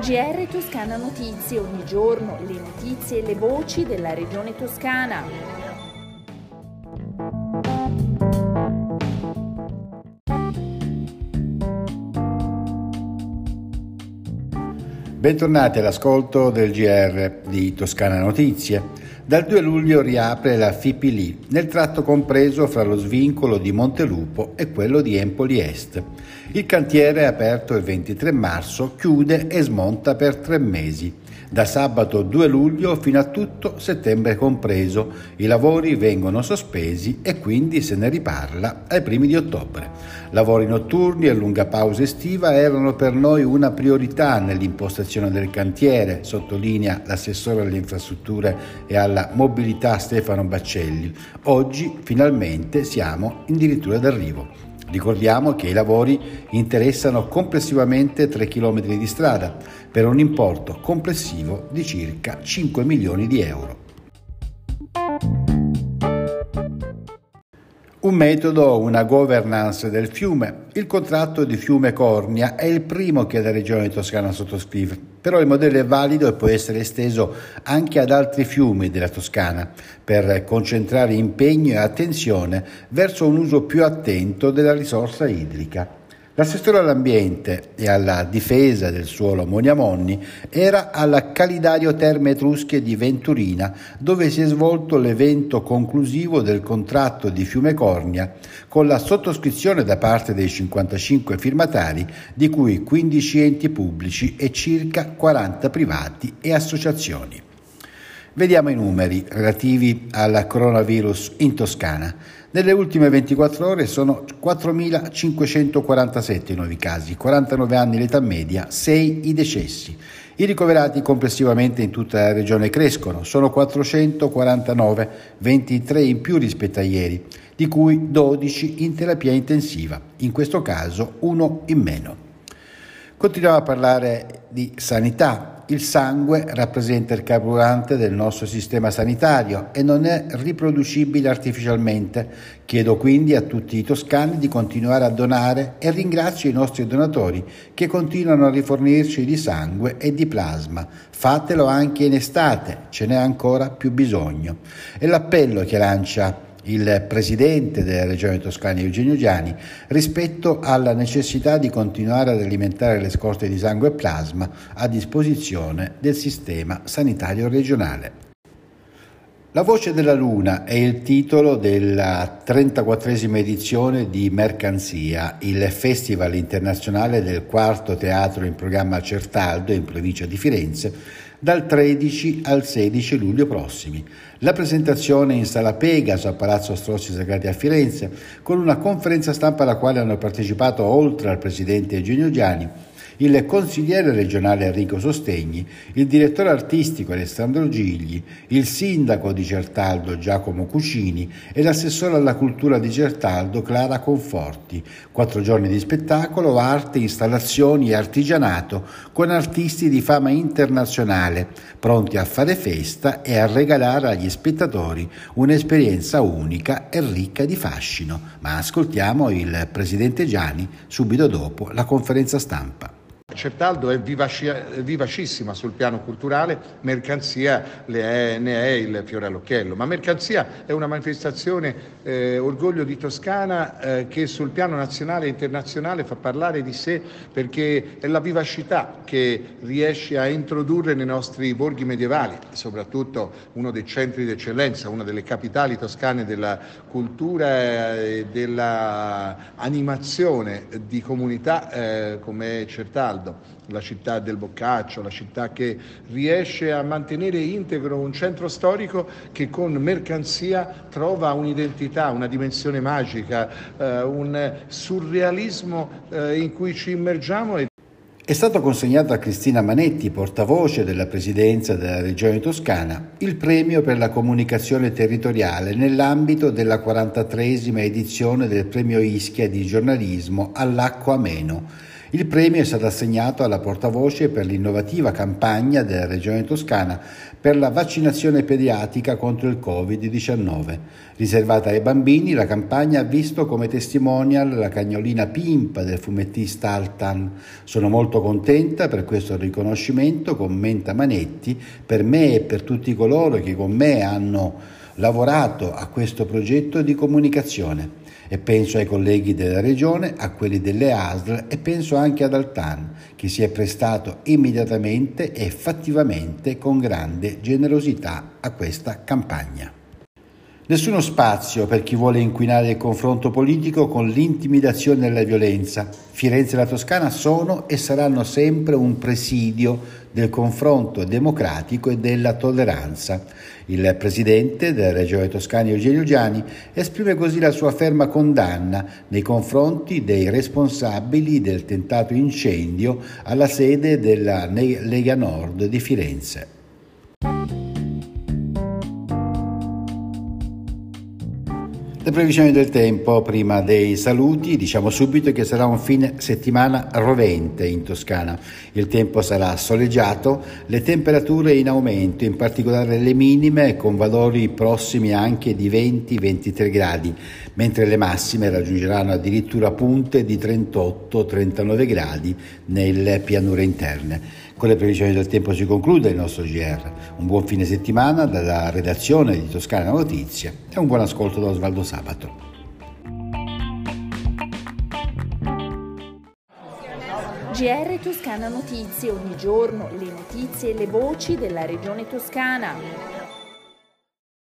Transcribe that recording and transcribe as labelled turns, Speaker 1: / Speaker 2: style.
Speaker 1: GR Toscana Notizie, ogni giorno le notizie e le voci della regione toscana.
Speaker 2: Bentornati all'ascolto del GR di Toscana Notizie. Dal 2 luglio riapre la FIPLI nel tratto compreso fra lo svincolo di Montelupo e quello di Empoli Est. Il cantiere, aperto il 23 marzo, chiude e smonta per tre mesi da sabato 2 luglio fino a tutto settembre compreso. I lavori vengono sospesi e quindi se ne riparla ai primi di ottobre. Lavori notturni e lunga pausa estiva erano per noi una priorità nell'impostazione del cantiere, sottolinea l'assessore alle infrastrutture e alla mobilità Stefano Baccelli. Oggi finalmente siamo addirittura d'arrivo. Ricordiamo che i lavori interessano complessivamente 3 km di strada per un importo complessivo di circa 5 milioni di euro. Un metodo, una governance del fiume. Il contratto di fiume Cornia è il primo che la Regione Toscana sottoscrive, però il modello è valido e può essere esteso anche ad altri fiumi della Toscana per concentrare impegno e attenzione verso un uso più attento della risorsa idrica. L'assessore all'ambiente e alla difesa del suolo Moniamonni era alla Calidario Terme Etruschie di Venturina, dove si è svolto l'evento conclusivo del contratto di Fiume Cornia, con la sottoscrizione da parte dei 55 firmatari, di cui 15 enti pubblici e circa 40 privati e associazioni. Vediamo i numeri relativi al coronavirus in Toscana. Nelle ultime 24 ore sono 4.547 i nuovi casi, 49 anni l'età media, 6 i decessi. I ricoverati complessivamente in tutta la regione crescono, sono 449, 23 in più rispetto a ieri, di cui 12 in terapia intensiva, in questo caso uno in meno. Continuiamo a parlare di sanità il sangue rappresenta il carburante del nostro sistema sanitario e non è riproducibile artificialmente. Chiedo quindi a tutti i toscani di continuare a donare e ringrazio i nostri donatori che continuano a rifornirci di sangue e di plasma. Fatelo anche in estate, ce n'è ancora più bisogno. È l'appello che lancia il presidente della regione toscana Eugenio Giani rispetto alla necessità di continuare ad alimentare le scorte di sangue e plasma a disposizione del sistema sanitario regionale. La voce della luna è il titolo della 34esima edizione di Mercanzia, il festival internazionale del quarto teatro in programma Certaldo in provincia di Firenze dal 13 al 16 luglio prossimi. La presentazione in Sala Pegaso a Palazzo Strozzi Sagrati a Firenze, con una conferenza stampa alla quale hanno partecipato oltre al presidente Eugenio Giani il consigliere regionale Enrico Sostegni, il direttore artistico Alessandro Gigli, il sindaco di Certaldo Giacomo Cucini e l'assessore alla cultura di Certaldo Clara Conforti. Quattro giorni di spettacolo, arte, installazioni e artigianato con artisti di fama internazionale, pronti a fare festa e a regalare agli spettatori un'esperienza unica e ricca di fascino. Ma ascoltiamo il presidente Gianni subito dopo la conferenza stampa.
Speaker 3: Certaldo è vivacissima sul piano culturale, Mercanzia è, ne è il fiore all'occhiello, ma Mercanzia è una manifestazione eh, orgoglio di Toscana eh, che sul piano nazionale e internazionale fa parlare di sé perché è la vivacità che riesce a introdurre nei nostri borghi medievali, soprattutto uno dei centri d'eccellenza, una delle capitali toscane della cultura e dell'animazione di comunità eh, come Certaldo Leonardo, la città del Boccaccio, la città che riesce a mantenere integro un centro storico che con mercanzia trova un'identità, una dimensione magica, eh, un surrealismo eh, in cui ci immergiamo. E...
Speaker 2: È stato consegnato a Cristina Manetti, portavoce della Presidenza della Regione Toscana, il premio per la comunicazione territoriale nell'ambito della 43esima edizione del premio Ischia di giornalismo all'Acqua Ameno Il premio è stato assegnato alla portavoce per l'innovativa campagna della Regione Toscana per la vaccinazione pediatrica contro il Covid-19. Riservata ai bambini, la campagna ha visto come testimonial la cagnolina Pimpa del fumettista Altan. Sono molto contenta per questo riconoscimento, commenta Manetti, per me e per tutti coloro che con me hanno lavorato a questo progetto di comunicazione e penso ai colleghi della Regione, a quelli delle ASL e penso anche ad Altan, che si è prestato immediatamente e fattivamente con grande generosità a questa campagna. Nessuno spazio per chi vuole inquinare il confronto politico con l'intimidazione e la violenza. Firenze e la Toscana sono e saranno sempre un presidio del confronto democratico e della tolleranza. Il presidente della Regione Toscana Eugenio Giani esprime così la sua ferma condanna nei confronti dei responsabili del tentato incendio alla sede della Lega Nord di Firenze. Le previsioni del tempo, prima dei saluti, diciamo subito che sarà un fine settimana rovente in Toscana. Il tempo sarà soleggiato, le temperature in aumento, in particolare le minime con valori prossimi anche di 20-23 gradi, mentre le massime raggiungeranno addirittura punte di 38-39 gradi nelle pianure interne. Con le previsioni del tempo si conclude il nostro GR. Un buon fine settimana dalla redazione di Toscana Notizia e un buon ascolto da Osvaldo Sabato.
Speaker 1: GR Toscana Notizie, ogni giorno le notizie e le voci della regione toscana.